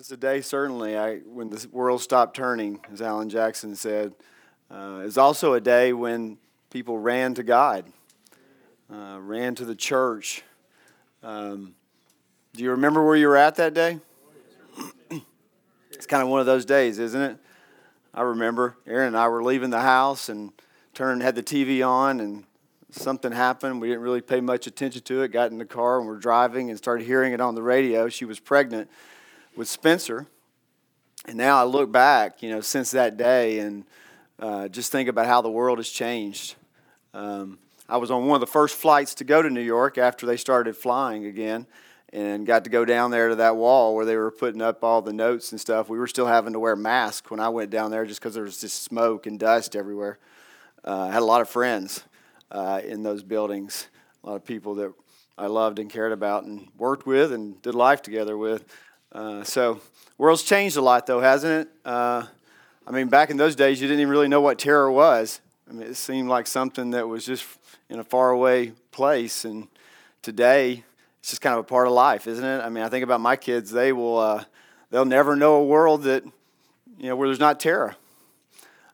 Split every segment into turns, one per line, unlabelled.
was a day, certainly, I, when the world stopped turning, as Alan Jackson said. Uh, also a day when people ran to God, uh, ran to the church. Um, do you remember where you were at that day? it's kind of one of those days, isn't it? I remember Aaron and I were leaving the house and turned had the TV on and something happened. We didn't really pay much attention to it. Got in the car and we're driving and started hearing it on the radio. She was pregnant with Spencer. And now I look back, you know, since that day and uh, just think about how the world has changed. Um, I was on one of the first flights to go to New York after they started flying again and got to go down there to that wall where they were putting up all the notes and stuff. We were still having to wear masks when I went down there just because there was just smoke and dust everywhere. Uh, I had a lot of friends uh, in those buildings, a lot of people that I loved and cared about and worked with and did life together with. Uh, so, world's changed a lot, though, hasn't it? Uh, I mean, back in those days, you didn't even really know what terror was. I mean, it seemed like something that was just in a faraway place. And today, it's just kind of a part of life, isn't it? I mean, I think about my kids; they will, uh, they'll never know a world that, you know, where there's not terror.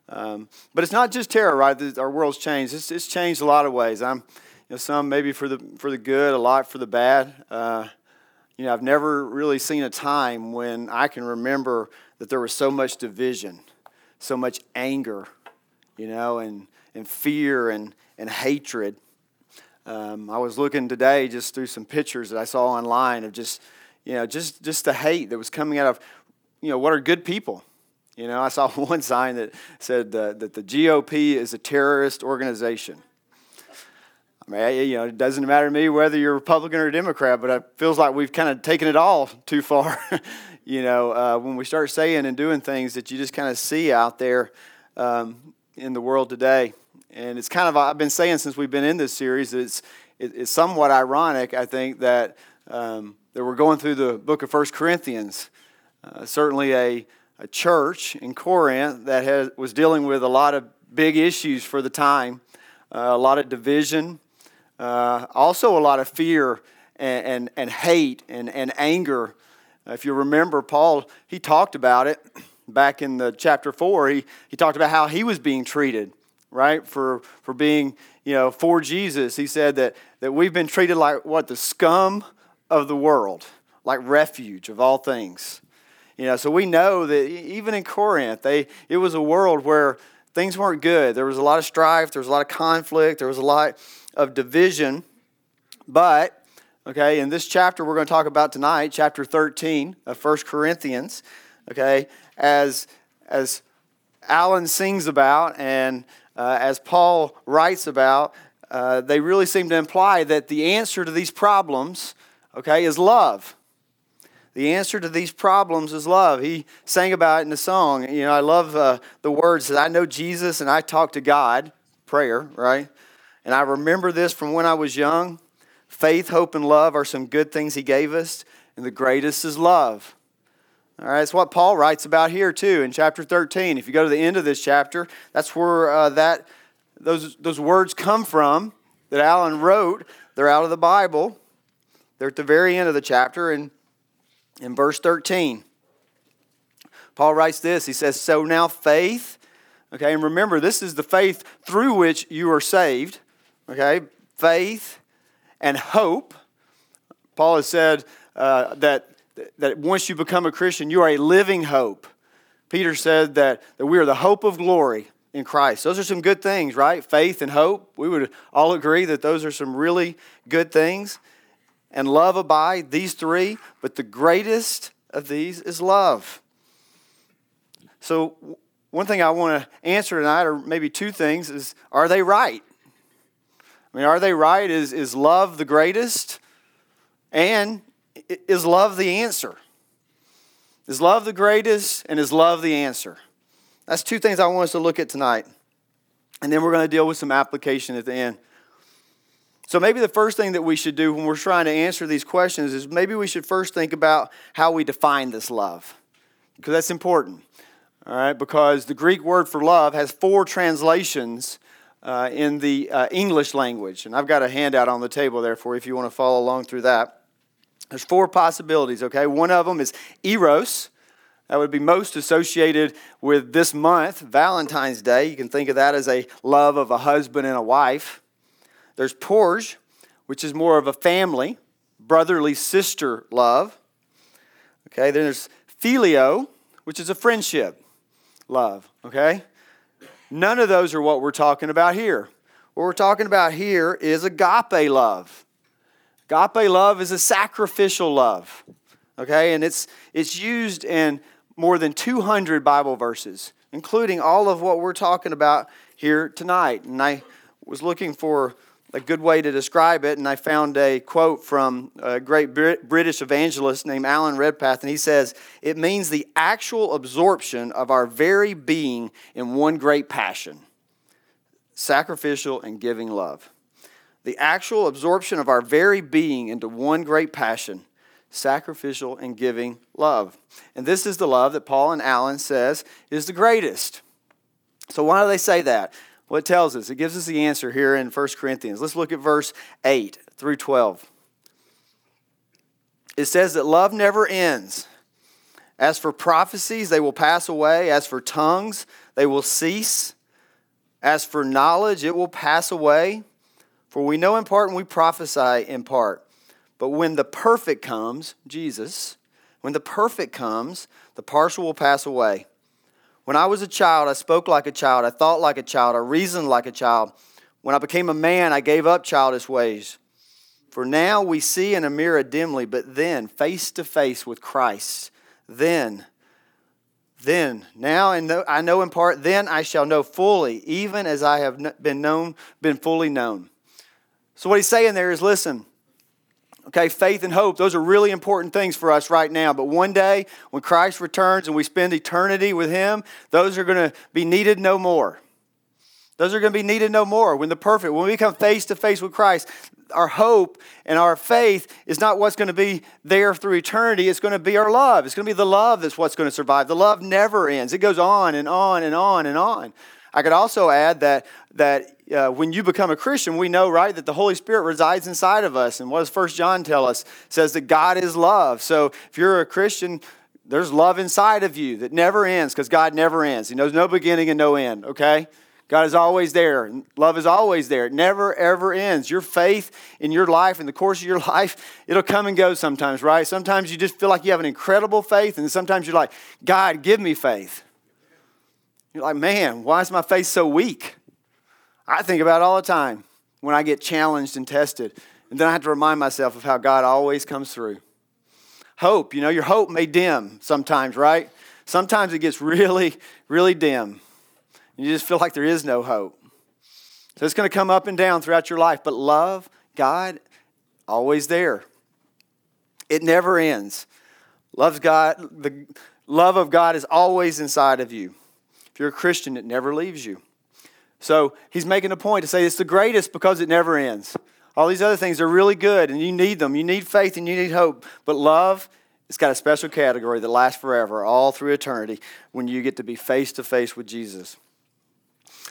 Um, but it's not just terror, right? Our world's changed. It's, it's changed a lot of ways. I'm, you know, some maybe for the for the good, a lot for the bad. Uh, you know, I've never really seen a time when I can remember that there was so much division, so much anger, you know, and, and fear and, and hatred. Um, I was looking today just through some pictures that I saw online of just, you know, just, just the hate that was coming out of, you know, what are good people? You know, I saw one sign that said uh, that the GOP is a terrorist organization. I mean, you know, it doesn't matter to me whether you're Republican or Democrat, but it feels like we've kind of taken it all too far. you know, uh, when we start saying and doing things that you just kind of see out there um, in the world today. And it's kind of, I've been saying since we've been in this series, it's, it's somewhat ironic, I think, that, um, that we're going through the book of First Corinthians. Uh, certainly a, a church in Corinth that has, was dealing with a lot of big issues for the time, uh, a lot of division, uh, also, a lot of fear and, and, and hate and, and anger. If you remember, Paul, he talked about it back in the chapter 4. He, he talked about how he was being treated, right, for, for being, you know, for Jesus. He said that, that we've been treated like what? The scum of the world, like refuge of all things. You know, so we know that even in Corinth, they, it was a world where things weren't good. There was a lot of strife, there was a lot of conflict, there was a lot of division. But, okay, in this chapter we're going to talk about tonight, chapter 13 of 1 Corinthians, okay, as, as Alan sings about and uh, as Paul writes about, uh, they really seem to imply that the answer to these problems, okay, is love. The answer to these problems is love. He sang about it in the song. You know, I love uh, the words that I know Jesus and I talk to God, prayer, right? And I remember this from when I was young. Faith, hope, and love are some good things He gave us, and the greatest is love. All right, it's what Paul writes about here too in chapter 13. If you go to the end of this chapter, that's where uh, that those those words come from that Alan wrote. They're out of the Bible. They're at the very end of the chapter, and in verse 13, Paul writes this. He says, "So now faith." Okay, and remember, this is the faith through which you are saved okay? Faith and hope. Paul has said uh, that, that once you become a Christian, you are a living hope. Peter said that, that we are the hope of glory in Christ. Those are some good things, right? Faith and hope. We would all agree that those are some really good things. And love abide, these three, but the greatest of these is love. So, one thing I want to answer tonight, or maybe two things, is are they right? I mean, are they right? Is, is love the greatest? And is love the answer? Is love the greatest and is love the answer? That's two things I want us to look at tonight. And then we're going to deal with some application at the end. So, maybe the first thing that we should do when we're trying to answer these questions is maybe we should first think about how we define this love, because that's important. All right, because the Greek word for love has four translations uh, in the uh, English language. And I've got a handout on the table there for you if you want to follow along through that. There's four possibilities, okay? One of them is eros, that would be most associated with this month, Valentine's Day. You can think of that as a love of a husband and a wife. There's storge, which is more of a family, brotherly sister love. Okay, then there's Phileo, which is a friendship love. Okay? None of those are what we're talking about here. What we're talking about here is agape love. Agape love is a sacrificial love. Okay, and it's it's used in more than 200 Bible verses, including all of what we're talking about here tonight. And I was looking for a good way to describe it, and I found a quote from a great British evangelist named Alan Redpath, and he says, It means the actual absorption of our very being in one great passion sacrificial and giving love. The actual absorption of our very being into one great passion sacrificial and giving love. And this is the love that Paul and Alan says is the greatest. So why do they say that? Well, it tells us, it gives us the answer here in 1 Corinthians. Let's look at verse 8 through 12. It says that love never ends. As for prophecies, they will pass away. As for tongues, they will cease. As for knowledge, it will pass away. For we know in part and we prophesy in part. But when the perfect comes, Jesus, when the perfect comes, the partial will pass away. When I was a child, I spoke like a child, I thought like a child, I reasoned like a child. When I became a man, I gave up childish ways. For now we see in a mirror dimly, but then face to face with Christ. Then, then, now and I know in part, then I shall know fully, even as I have been known, been fully known. So what he's saying there is listen, Okay, faith and hope, those are really important things for us right now. But one day, when Christ returns and we spend eternity with Him, those are going to be needed no more. Those are going to be needed no more. When the perfect, when we come face to face with Christ, our hope and our faith is not what's going to be there through eternity. It's going to be our love. It's going to be the love that's what's going to survive. The love never ends, it goes on and on and on and on. I could also add that, that uh, when you become a Christian, we know, right, that the Holy Spirit resides inside of us. And what does First John tell us? It says that God is love. So if you're a Christian, there's love inside of you that never ends because God never ends. He knows no beginning and no end, okay? God is always there. Love is always there. It never, ever ends. Your faith in your life, in the course of your life, it'll come and go sometimes, right? Sometimes you just feel like you have an incredible faith, and sometimes you're like, God, give me faith. You're like, man, why is my faith so weak? I think about it all the time when I get challenged and tested. And then I have to remind myself of how God always comes through. Hope, you know, your hope may dim sometimes, right? Sometimes it gets really, really dim. You just feel like there is no hope. So it's going to come up and down throughout your life. But love, God, always there. It never ends. Loves God, the love of God is always inside of you. If you're a Christian, it never leaves you. So he's making a point to say it's the greatest because it never ends. All these other things are really good and you need them. You need faith and you need hope. But love, it's got a special category that lasts forever, all through eternity, when you get to be face to face with Jesus.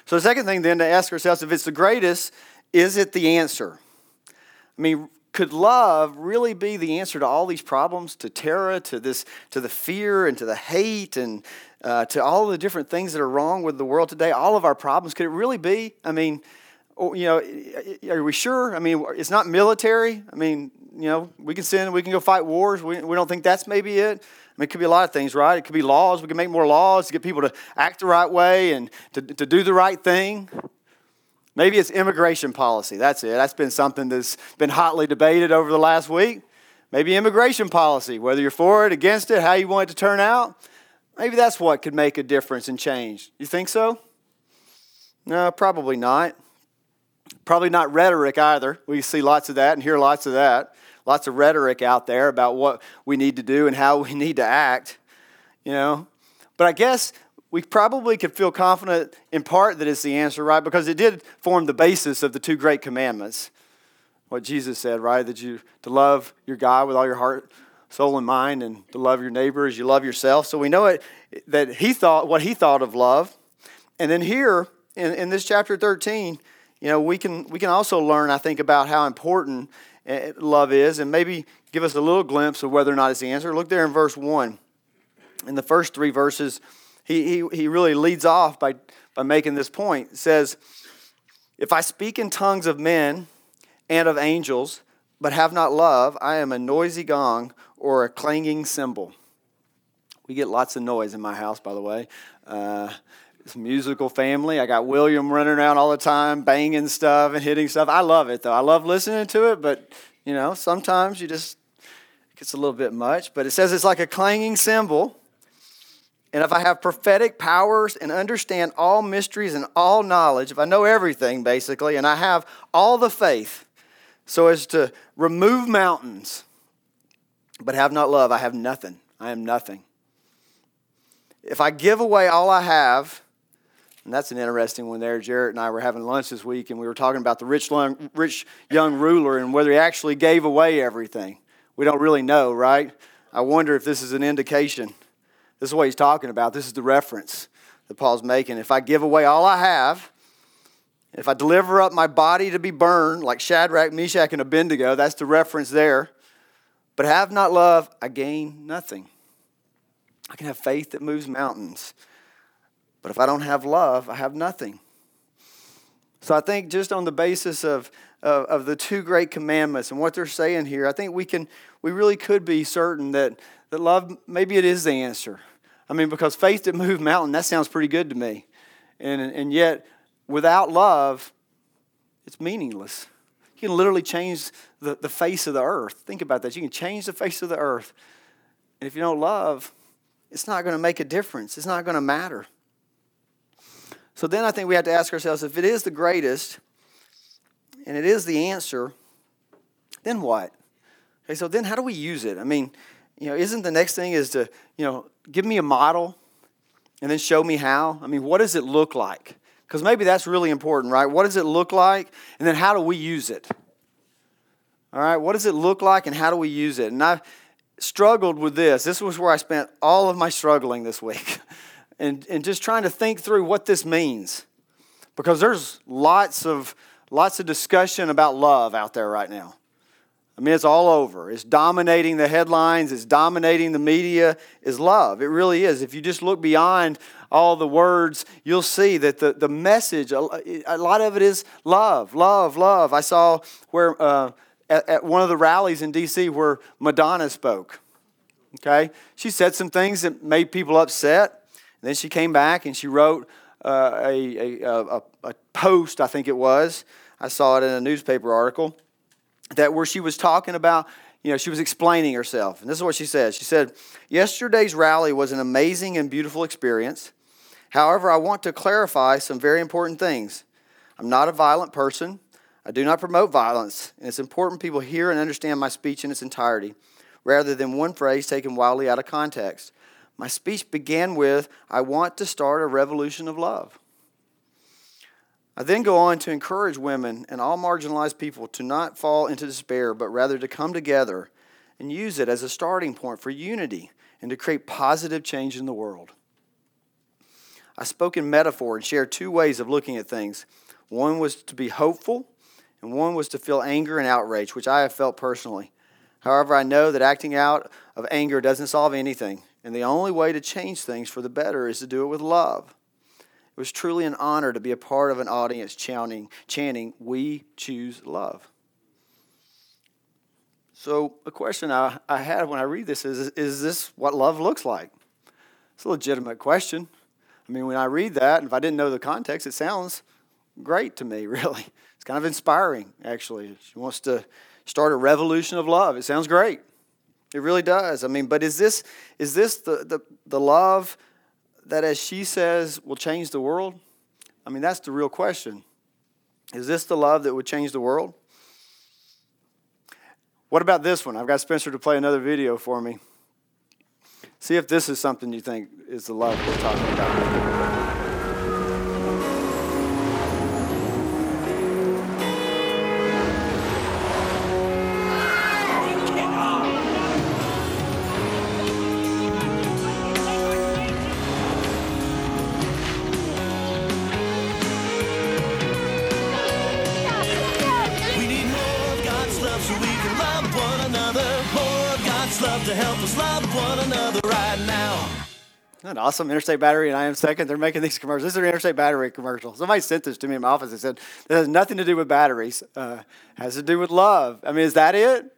So the second thing then to ask ourselves if it's the greatest, is it the answer? I mean, could love really be the answer to all these problems, to terror, to this, to the fear, and to the hate, and uh, to all the different things that are wrong with the world today? All of our problems. Could it really be? I mean, you know, are we sure? I mean, it's not military. I mean, you know, we can send, we can go fight wars. We, we don't think that's maybe it. I mean, it could be a lot of things, right? It could be laws. We can make more laws to get people to act the right way and to, to do the right thing. Maybe it's immigration policy. That's it. That's been something that's been hotly debated over the last week. Maybe immigration policy, whether you're for it, against it, how you want it to turn out. Maybe that's what could make a difference and change. You think so? No, probably not. Probably not rhetoric either. We see lots of that and hear lots of that. Lots of rhetoric out there about what we need to do and how we need to act, you know. But I guess we probably could feel confident in part that it's the answer, right? Because it did form the basis of the two great commandments. What Jesus said, right? That you to love your God with all your heart, soul, and mind, and to love your neighbor as you love yourself. So we know it that he thought what he thought of love. And then here in, in this chapter 13, you know, we can we can also learn, I think, about how important eh, love is, and maybe give us a little glimpse of whether or not it's the answer. Look there in verse 1. in the first three verses, he, he, he really leads off by, by making this point. It says, If I speak in tongues of men and of angels, but have not love, I am a noisy gong or a clanging cymbal. We get lots of noise in my house, by the way. Uh, it's a musical family. I got William running around all the time, banging stuff and hitting stuff. I love it, though. I love listening to it, but, you know, sometimes you just, it gets a little bit much. But it says it's like a clanging cymbal and if I have prophetic powers and understand all mysteries and all knowledge, if I know everything basically, and I have all the faith so as to remove mountains, but have not love, I have nothing. I am nothing. If I give away all I have, and that's an interesting one there. Jarrett and I were having lunch this week, and we were talking about the rich, rich young ruler and whether he actually gave away everything. We don't really know, right? I wonder if this is an indication this is what he's talking about. This is the reference that Paul's making. If I give away all I have, if I deliver up my body to be burned, like Shadrach, Meshach, and Abednego, that's the reference there. But have not love, I gain nothing. I can have faith that moves mountains. But if I don't have love, I have nothing. So I think just on the basis of, of, of, the two great commandments and what they're saying here, I think we can we really could be certain that that love, maybe it is the answer. I mean, because faith that moves mountain, that sounds pretty good to me. And, and yet, without love, it's meaningless. You can literally change the, the face of the earth. Think about that. You can change the face of the earth. And if you don't love, it's not going to make a difference. It's not going to matter. So then I think we have to ask ourselves if it is the greatest and it is the answer, then what? Okay, so then how do we use it? I mean, you know, isn't the next thing is to, you know, give me a model and then show me how? I mean, what does it look like? Because maybe that's really important, right? What does it look like? And then how do we use it? All right, what does it look like and how do we use it? And I've struggled with this. This was where I spent all of my struggling this week and, and just trying to think through what this means. Because there's lots of lots of discussion about love out there right now. I mean, it's all over. It's dominating the headlines, it's dominating the media, is love. It really is. If you just look beyond all the words, you'll see that the, the message, a lot of it is love, love, love. I saw where uh, at, at one of the rallies in D.C. where Madonna spoke. Okay? She said some things that made people upset. And then she came back and she wrote uh, a, a, a, a post, I think it was. I saw it in a newspaper article that where she was talking about, you know, she was explaining herself. And this is what she said. She said, Yesterday's rally was an amazing and beautiful experience. However, I want to clarify some very important things. I'm not a violent person. I do not promote violence, and it's important people hear and understand my speech in its entirety, rather than one phrase taken wildly out of context. My speech began with, I want to start a revolution of love. I then go on to encourage women and all marginalized people to not fall into despair, but rather to come together and use it as a starting point for unity and to create positive change in the world. I spoke in metaphor and shared two ways of looking at things. One was to be hopeful, and one was to feel anger and outrage, which I have felt personally. However, I know that acting out of anger doesn't solve anything, and the only way to change things for the better is to do it with love. It was truly an honor to be a part of an audience chanting, chanting We choose love. So, a question I, I had when I read this is Is this what love looks like? It's a legitimate question. I mean, when I read that, and if I didn't know the context, it sounds great to me, really. It's kind of inspiring, actually. She wants to start a revolution of love. It sounds great. It really does. I mean, but is this, is this the, the, the love that, as she says, will change the world? I mean, that's the real question. Is this the love that would change the world? What about this one? I've got Spencer to play another video for me. See if this is something you think is the love we're talking about. That awesome? Interstate Battery and I am second. They're making these commercials. This is an Interstate Battery commercial. Somebody sent this to me in my office. They said, This has nothing to do with batteries. Uh, has to do with love." I mean, is that it?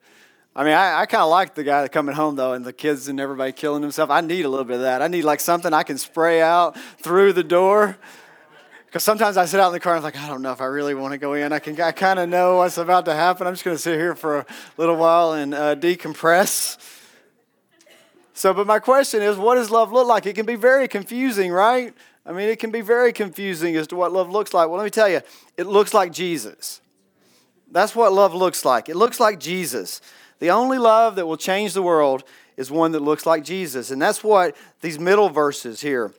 I mean, I, I kind of like the guy coming home though, and the kids and everybody killing themselves. I need a little bit of that. I need like something I can spray out through the door. Because sometimes I sit out in the car and I'm like, I don't know if I really want to go in. I can, I kind of know what's about to happen. I'm just going to sit here for a little while and uh, decompress. So, but my question is, what does love look like? It can be very confusing, right? I mean, it can be very confusing as to what love looks like. Well, let me tell you, it looks like Jesus. That's what love looks like. It looks like Jesus. The only love that will change the world is one that looks like Jesus. And that's what these middle verses here,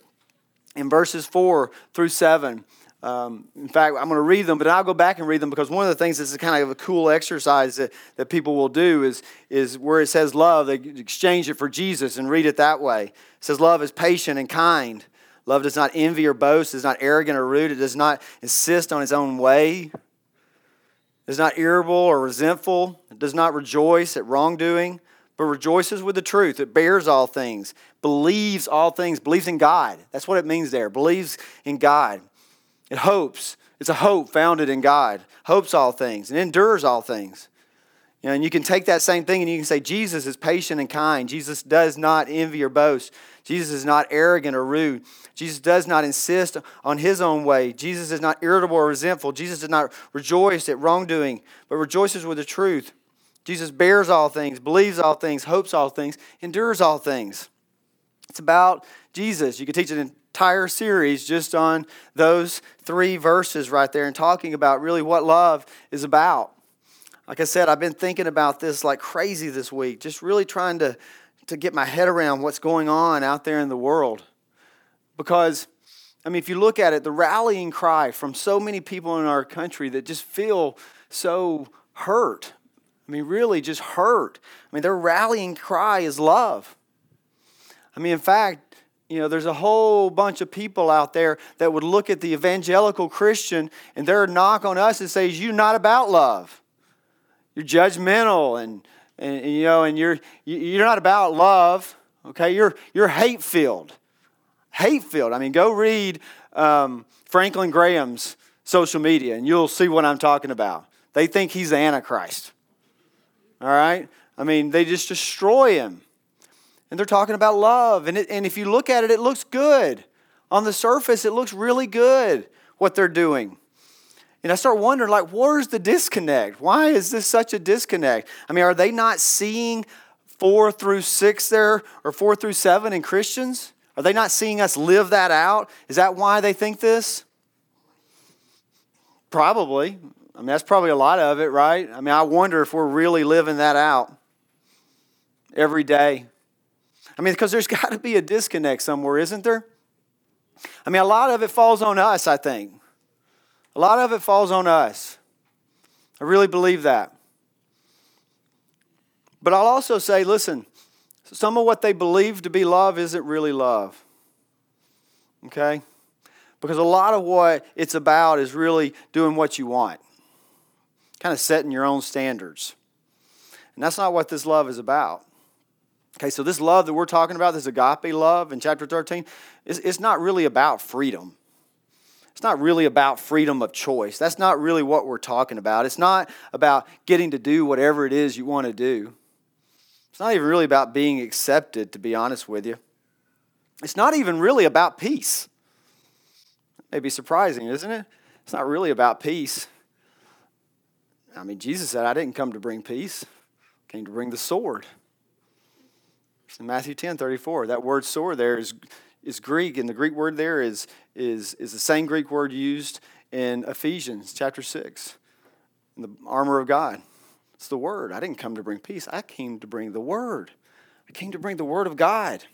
in verses 4 through 7, um, in fact, I'm going to read them, but I'll go back and read them because one of the things that's kind of a cool exercise that, that people will do is, is where it says love, they exchange it for Jesus and read it that way. It says, Love is patient and kind. Love does not envy or boast, is not arrogant or rude, it does not insist on its own way, is not irritable or resentful, it does not rejoice at wrongdoing, but rejoices with the truth. It bears all things, believes all things, believes in God. That's what it means there. Believes in God it hopes. It's a hope founded in God. Hopes all things and endures all things. You know, and you can take that same thing and you can say Jesus is patient and kind. Jesus does not envy or boast. Jesus is not arrogant or rude. Jesus does not insist on his own way. Jesus is not irritable or resentful. Jesus does not rejoice at wrongdoing, but rejoices with the truth. Jesus bears all things, believes all things, hopes all things, endures all things. It's about Jesus. You could teach an entire series just on those three verses right there and talking about really what love is about. Like I said, I've been thinking about this like crazy this week, just really trying to, to get my head around what's going on out there in the world. Because, I mean, if you look at it, the rallying cry from so many people in our country that just feel so hurt. I mean, really just hurt. I mean, their rallying cry is love. I mean, in fact, you know, there's a whole bunch of people out there that would look at the evangelical Christian and their knock on us and says, You're not about love. You're judgmental and, and you know, and you're you're not about love. Okay, you're you're hate filled. Hate filled. I mean, go read um, Franklin Graham's social media and you'll see what I'm talking about. They think he's the Antichrist. All right? I mean, they just destroy him. And they're talking about love. And, it, and if you look at it, it looks good. On the surface, it looks really good what they're doing. And I start wondering, like, where's the disconnect? Why is this such a disconnect? I mean, are they not seeing four through six there or four through seven in Christians? Are they not seeing us live that out? Is that why they think this? Probably. I mean, that's probably a lot of it, right? I mean, I wonder if we're really living that out every day. I mean, because there's got to be a disconnect somewhere, isn't there? I mean, a lot of it falls on us, I think. A lot of it falls on us. I really believe that. But I'll also say, listen, some of what they believe to be love isn't really love. Okay? Because a lot of what it's about is really doing what you want, kind of setting your own standards. And that's not what this love is about. Okay, so this love that we're talking about, this agape love in chapter 13, is, it's not really about freedom. It's not really about freedom of choice. That's not really what we're talking about. It's not about getting to do whatever it is you want to do. It's not even really about being accepted, to be honest with you. It's not even really about peace. That may be surprising, isn't it? It's not really about peace. I mean, Jesus said, I didn't come to bring peace, I came to bring the sword. In Matthew 10 34, that word sore there is, is Greek, and the Greek word there is, is, is the same Greek word used in Ephesians chapter 6, in the armor of God. It's the word. I didn't come to bring peace, I came to bring the word. I came to bring the word of God.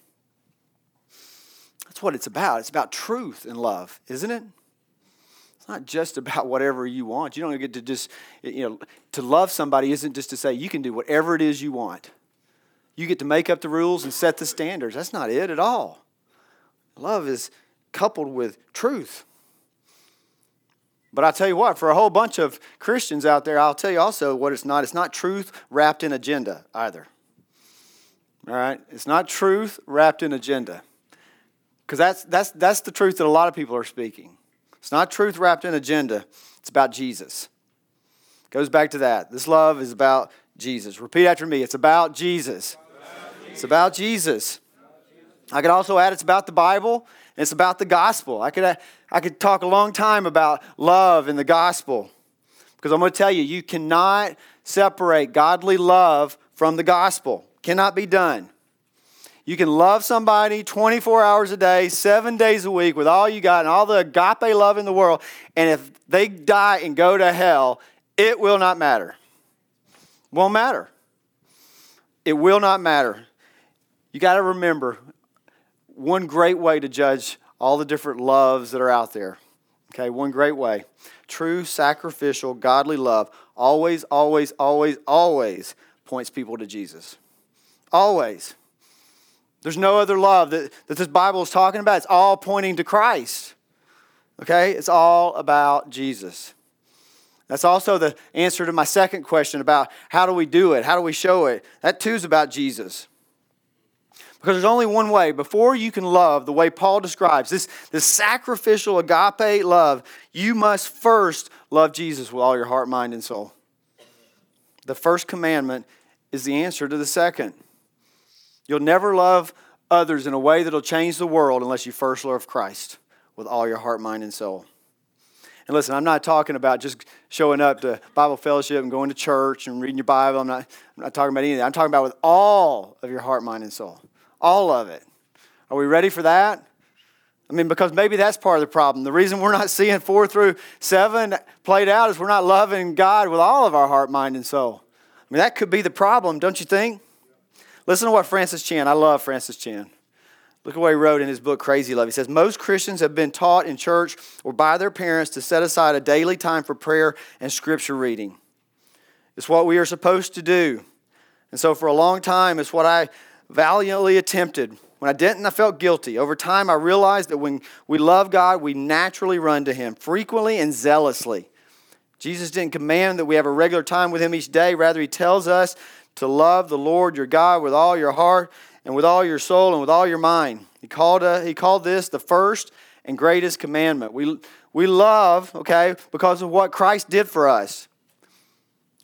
That's what it's about. It's about truth and love, isn't it? It's not just about whatever you want. You don't get to just, you know, to love somebody isn't just to say you can do whatever it is you want. You get to make up the rules and set the standards. That's not it at all. Love is coupled with truth. But I'll tell you what, for a whole bunch of Christians out there, I'll tell you also what it's not. It's not truth wrapped in agenda either. All right? It's not truth wrapped in agenda. because that's, that's, that's the truth that a lot of people are speaking. It's not truth wrapped in agenda, it's about Jesus. Goes back to that. This love is about Jesus. Repeat after me it's about Jesus. It's about Jesus. I could also add it's about the Bible it's about the gospel. I could, I could talk a long time about love and the gospel because I'm going to tell you, you cannot separate godly love from the gospel. Cannot be done. You can love somebody 24 hours a day, seven days a week with all you got and all the agape love in the world. And if they die and go to hell, it will not matter. Won't matter. It will not matter. You got to remember one great way to judge all the different loves that are out there. Okay, one great way. True, sacrificial, godly love always, always, always, always points people to Jesus. Always. There's no other love that, that this Bible is talking about. It's all pointing to Christ. Okay? It's all about Jesus. That's also the answer to my second question about how do we do it? How do we show it? That too is about Jesus. Because there's only one way. Before you can love the way Paul describes, this, this sacrificial agape love, you must first love Jesus with all your heart, mind, and soul. The first commandment is the answer to the second. You'll never love others in a way that'll change the world unless you first love Christ with all your heart, mind, and soul. And listen, I'm not talking about just showing up to Bible fellowship and going to church and reading your Bible. I'm not, I'm not talking about anything. I'm talking about with all of your heart, mind, and soul. All of it. Are we ready for that? I mean, because maybe that's part of the problem. The reason we're not seeing four through seven played out is we're not loving God with all of our heart, mind, and soul. I mean, that could be the problem, don't you think? Listen to what Francis Chan, I love Francis Chan. Look at what he wrote in his book, Crazy Love. He says, Most Christians have been taught in church or by their parents to set aside a daily time for prayer and scripture reading. It's what we are supposed to do. And so for a long time, it's what I valiantly attempted. When I didn't, I felt guilty. Over time, I realized that when we love God, we naturally run to Him frequently and zealously. Jesus didn't command that we have a regular time with Him each day. Rather, He tells us to love the Lord your God with all your heart and with all your soul and with all your mind. He called, uh, he called this the first and greatest commandment. We, we love, okay, because of what Christ did for us.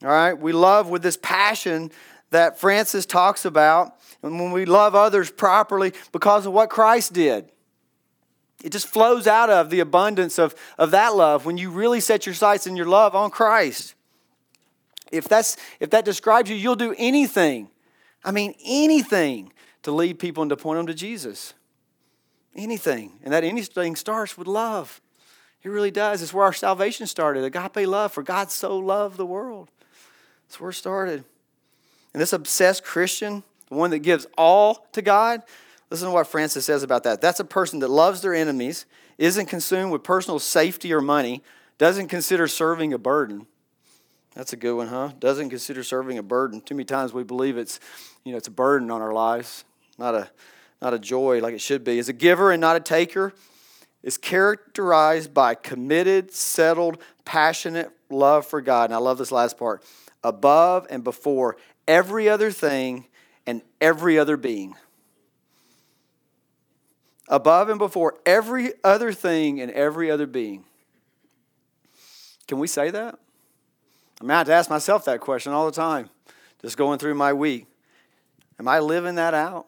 All right? We love with this passion that Francis talks about, and when we love others properly because of what Christ did. It just flows out of the abundance of, of that love when you really set your sights and your love on Christ. If, that's, if that describes you, you'll do anything. I mean, anything to lead people and to point them to Jesus. Anything. And that anything starts with love. It really does. It's where our salvation started. Agape love, for God so loved the world. That's where it started. And this obsessed Christian, the one that gives all to God, listen to what Francis says about that. That's a person that loves their enemies, isn't consumed with personal safety or money, doesn't consider serving a burden. That's a good one, huh? Doesn't consider serving a burden. Too many times we believe it's, you know, it's a burden on our lives not a, not a joy like it should be. Is a giver and not a taker. Is characterized by committed, settled, passionate love for God. And I love this last part above and before every other thing and every other being. Above and before every other thing and every other being. Can we say that? I mean, I have to ask myself that question all the time, just going through my week. Am I living that out?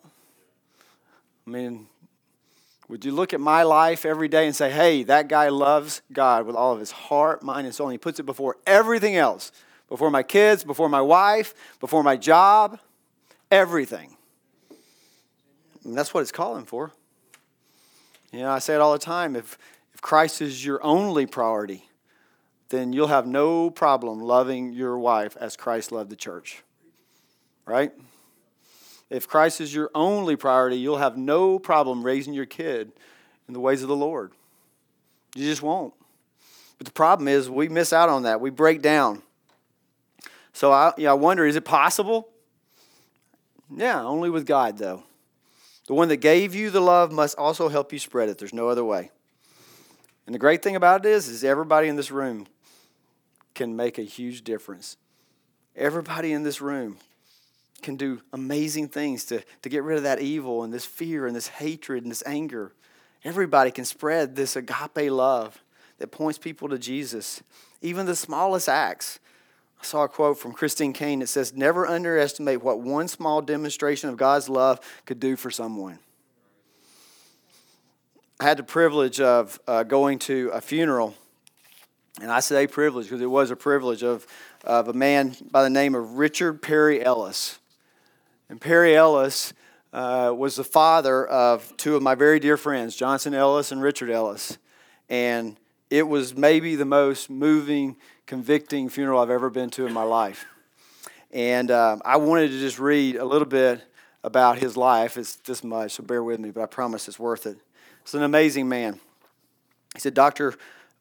I mean, would you look at my life every day and say, hey, that guy loves God with all of his heart, mind, and soul? And he puts it before everything else before my kids, before my wife, before my job, everything. And that's what it's calling for. You know, I say it all the time if, if Christ is your only priority, then you'll have no problem loving your wife as Christ loved the church. Right? If Christ is your only priority, you'll have no problem raising your kid in the ways of the Lord. You just won't. But the problem is we miss out on that. We break down. So I, you know, I wonder is it possible? Yeah, only with God, though. The one that gave you the love must also help you spread it. There's no other way. And the great thing about it is, is everybody in this room can make a huge difference. Everybody in this room can do amazing things to, to get rid of that evil and this fear and this hatred and this anger. Everybody can spread this agape love that points people to Jesus, even the smallest acts. I saw a quote from Christine Kane that says, Never underestimate what one small demonstration of God's love could do for someone. I had the privilege of uh, going to a funeral, and I say privilege because it was a privilege of, of a man by the name of Richard Perry Ellis. And Perry Ellis uh, was the father of two of my very dear friends, Johnson Ellis and Richard Ellis. And it was maybe the most moving, convicting funeral I've ever been to in my life. And uh, I wanted to just read a little bit about his life. It's this much, so bear with me, but I promise it's worth it. It's an amazing man. He said, Dr.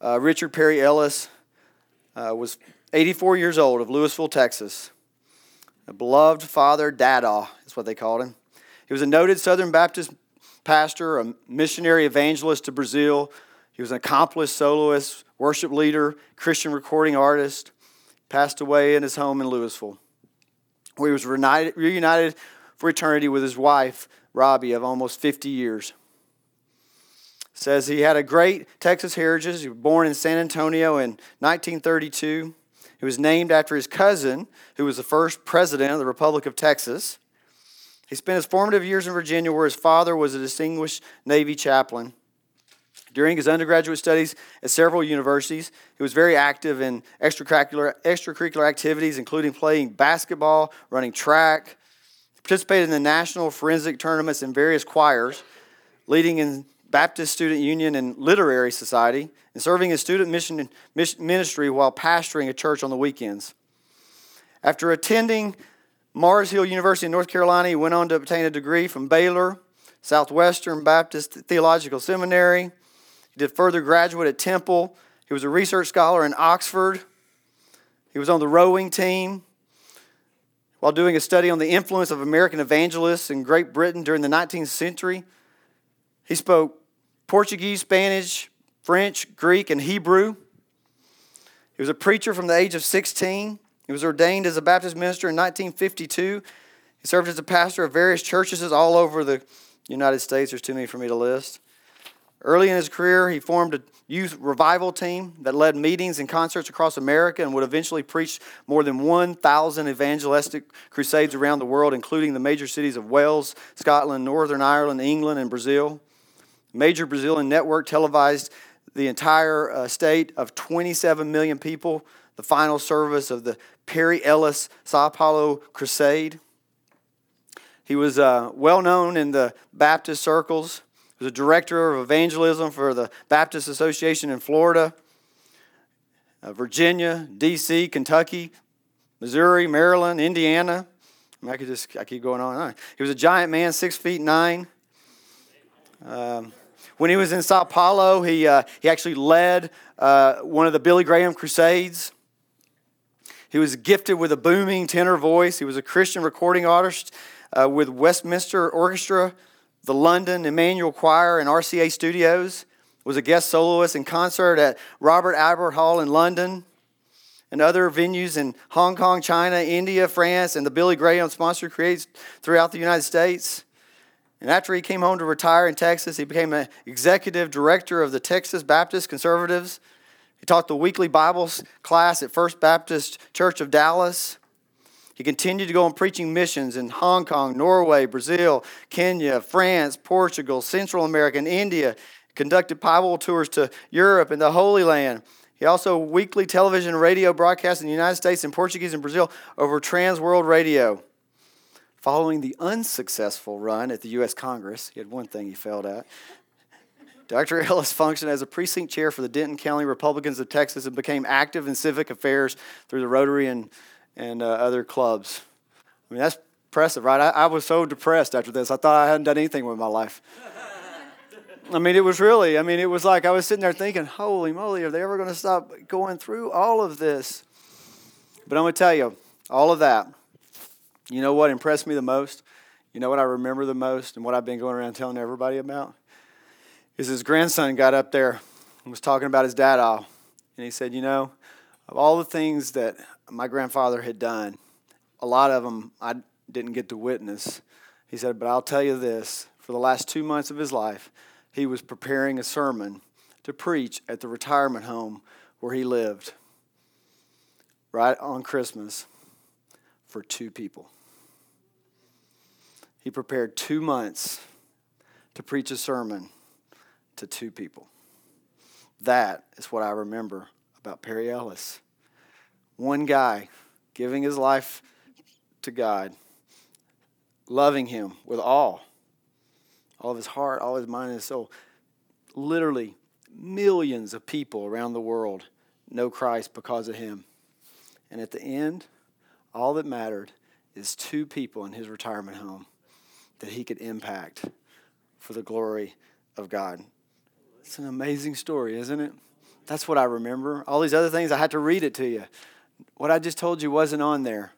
Uh, Richard Perry Ellis uh, was 84 years old of Lewisville, Texas. A beloved father, Dada, is what they called him. He was a noted Southern Baptist pastor, a missionary evangelist to Brazil, he was an accomplished soloist, worship leader, Christian recording artist. Passed away in his home in Lewisville, where he was reunited, reunited for eternity with his wife, Robbie, of almost 50 years. Says he had a great Texas heritage. He was born in San Antonio in 1932. He was named after his cousin, who was the first president of the Republic of Texas. He spent his formative years in Virginia, where his father was a distinguished Navy chaplain. During his undergraduate studies at several universities, he was very active in extracurricular, extracurricular activities, including playing basketball, running track, participated in the national forensic tournaments in various choirs, leading in Baptist Student Union and Literary Society, and serving in student mission, ministry while pastoring a church on the weekends. After attending Mars Hill University in North Carolina, he went on to obtain a degree from Baylor, Southwestern Baptist Theological Seminary, he did further graduate at Temple. He was a research scholar in Oxford. He was on the rowing team. While doing a study on the influence of American evangelists in Great Britain during the 19th century, he spoke Portuguese, Spanish, French, Greek, and Hebrew. He was a preacher from the age of 16. He was ordained as a Baptist minister in 1952. He served as a pastor of various churches all over the United States. There's too many for me to list. Early in his career, he formed a youth revival team that led meetings and concerts across America and would eventually preach more than 1,000 evangelistic crusades around the world, including the major cities of Wales, Scotland, Northern Ireland, England, and Brazil. Major Brazilian network televised the entire uh, state of 27 million people, the final service of the Perry Ellis Sao Paulo Crusade. He was uh, well known in the Baptist circles was a director of evangelism for the Baptist Association in Florida, uh, Virginia, D.C., Kentucky, Missouri, Maryland, Indiana. I, mean, I could just I keep going on. He was a giant man, six feet nine. Um, when he was in Sao Paulo, he, uh, he actually led uh, one of the Billy Graham Crusades. He was gifted with a booming tenor voice. He was a Christian recording artist uh, with Westminster Orchestra the London Emmanuel Choir and RCA Studios, was a guest soloist in concert at Royal Albert Hall in London and other venues in Hong Kong, China, India, France, and the Billy Graham sponsored creates throughout the United States. And after he came home to retire in Texas, he became an executive director of the Texas Baptist Conservatives. He taught the weekly Bible class at First Baptist Church of Dallas. He continued to go on preaching missions in Hong Kong, Norway, Brazil, Kenya, France, Portugal, Central America, and India. Conducted Bible tours to Europe and the Holy Land. He also weekly television and radio broadcasts in the United States and Portuguese and Brazil over Trans World Radio. Following the unsuccessful run at the U.S. Congress, he had one thing he failed at. Dr. Ellis functioned as a precinct chair for the Denton County Republicans of Texas and became active in civic affairs through the Rotary and and uh, other clubs. I mean, that's impressive, right? I, I, was so depressed after this. I thought I hadn't done anything with my life. I mean, it was really, I mean, it was like I was sitting there thinking, holy moly, are they ever going to stop going through all of this? But I'm going to tell you, all of that, you know what impressed me the most? You know what I remember the most and what I've been going around telling everybody about? Is his grandson got up there and was talking about his dad all. And he said, You know, of all the things that my grandfather had done. A lot of them I didn't get to witness. He said, But I'll tell you this for the last two months of his life, he was preparing a sermon to preach at the retirement home where he lived right on Christmas for two people. He prepared two months to preach a sermon to two people. That is what I remember about Perry Ellis. One guy giving his life to God, loving Him with all, all of his heart, all his mind, and his soul. Literally, millions of people around the world know Christ because of him. And at the end, all that mattered is two people in his retirement home that he could impact for the glory of God. It's an amazing story, isn't it? That's what I remember. All these other things, I had to read it to you. What I just told you wasn't on there.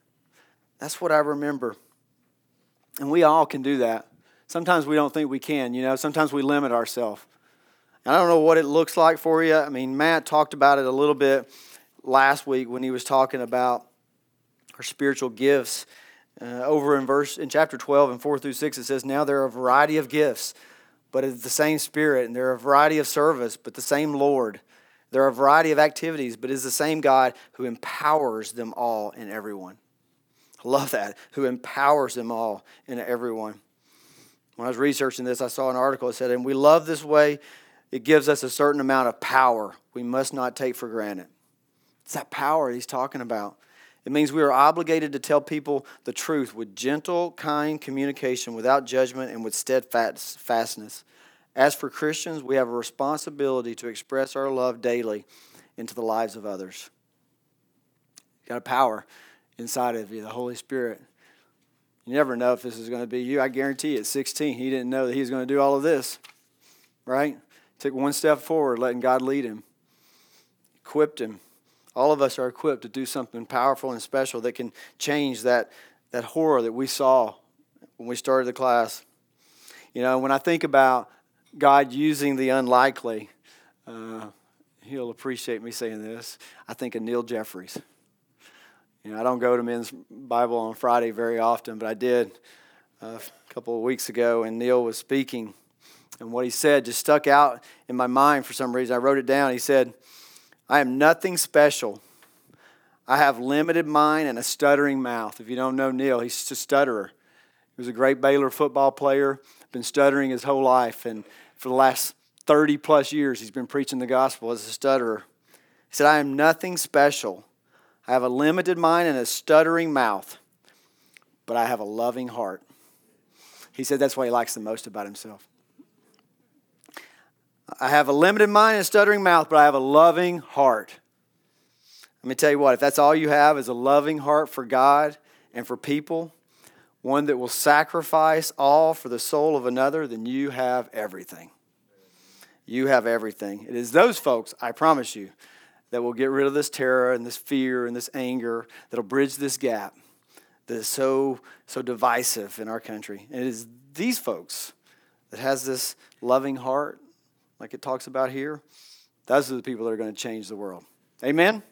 That's what I remember. And we all can do that. Sometimes we don't think we can, you know, sometimes we limit ourselves. I don't know what it looks like for you. I mean, Matt talked about it a little bit last week when he was talking about our spiritual gifts. Uh, over in verse in chapter 12 and 4 through 6 it says now there are a variety of gifts but it's the same spirit and there are a variety of service but the same lord there are a variety of activities but it's the same god who empowers them all in everyone. I love that. Who empowers them all in everyone. When i was researching this i saw an article that said and we love this way. It gives us a certain amount of power we must not take for granted. It's that power he's talking about. It means we are obligated to tell people the truth with gentle, kind communication, without judgment, and with steadfastness. As for Christians, we have a responsibility to express our love daily into the lives of others. You got a power inside of you, the Holy Spirit. You never know if this is going to be you. I guarantee at 16, he didn't know that he was going to do all of this, right? Took one step forward, letting God lead him, equipped him all of us are equipped to do something powerful and special that can change that, that horror that we saw when we started the class. You know, when I think about God using the unlikely, uh, he'll appreciate me saying this. I think of Neal Jeffries. You know, I don't go to men's Bible on Friday very often, but I did uh, a couple of weeks ago, and Neal was speaking, and what he said just stuck out in my mind for some reason. I wrote it down. He said, I am nothing special. I have limited mind and a stuttering mouth. If you don't know Neal, he's a stutterer. He was a great Baylor football player, been stuttering his whole life, and for the last 30 plus years, he's been preaching the gospel as a stutterer. He said, I am nothing special. I have a limited mind and a stuttering mouth, but I have a loving heart. He said that's what he likes the most about himself. I have a limited mind and a stuttering mouth, but I have a loving heart. Let me tell you what, if that's all you have is a loving heart for God and for people, one that will sacrifice all for the soul of another, then you have everything. You have everything. It is those folks, I promise you, that will get rid of this terror and this fear and this anger, that'll bridge this gap that is so so divisive in our country. And it is these folks that has this loving heart like it talks about here, those are the people that are going to change the world. Amen? Amen?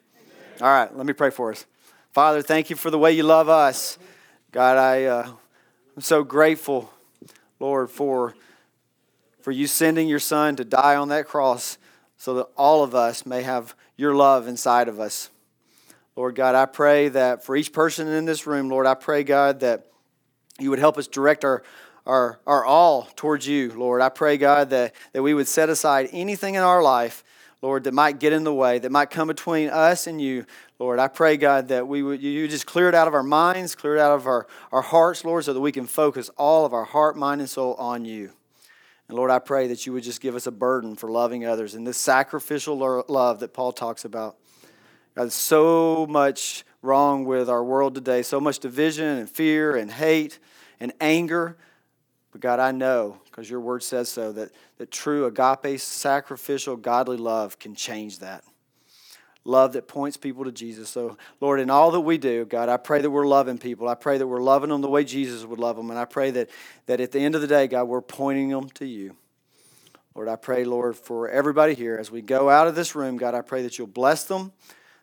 All right, let me pray for us. Father, thank you for the way you love us. God, I, uh, I'm so grateful, Lord, for, for you sending your son to die on that cross so that all of us may have your love inside of us. Lord God, I pray that for each person in this room, Lord, I pray, God, that you would help us direct our, our, our all towards you, Lord. I pray, God, that, that we would set aside anything in our life, Lord, that might get in the way, that might come between us and you, Lord. I pray, God, that we would you just clear it out of our minds, clear it out of our, our hearts, Lord, so that we can focus all of our heart, mind, and soul on you. And Lord, I pray that you would just give us a burden for loving others and this sacrificial love that Paul talks about. God, so much wrong with our world today, so much division and fear and hate and anger. But God, I know, because your word says so, that, that true agape, sacrificial, godly love can change that. Love that points people to Jesus. So, Lord, in all that we do, God, I pray that we're loving people. I pray that we're loving them the way Jesus would love them. And I pray that, that at the end of the day, God, we're pointing them to you. Lord, I pray, Lord, for everybody here as we go out of this room, God, I pray that you'll bless them,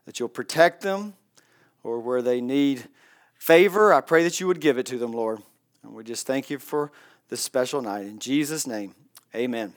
that you'll protect them, or where they need favor, I pray that you would give it to them, Lord. And we just thank you for this special night. In Jesus' name, amen.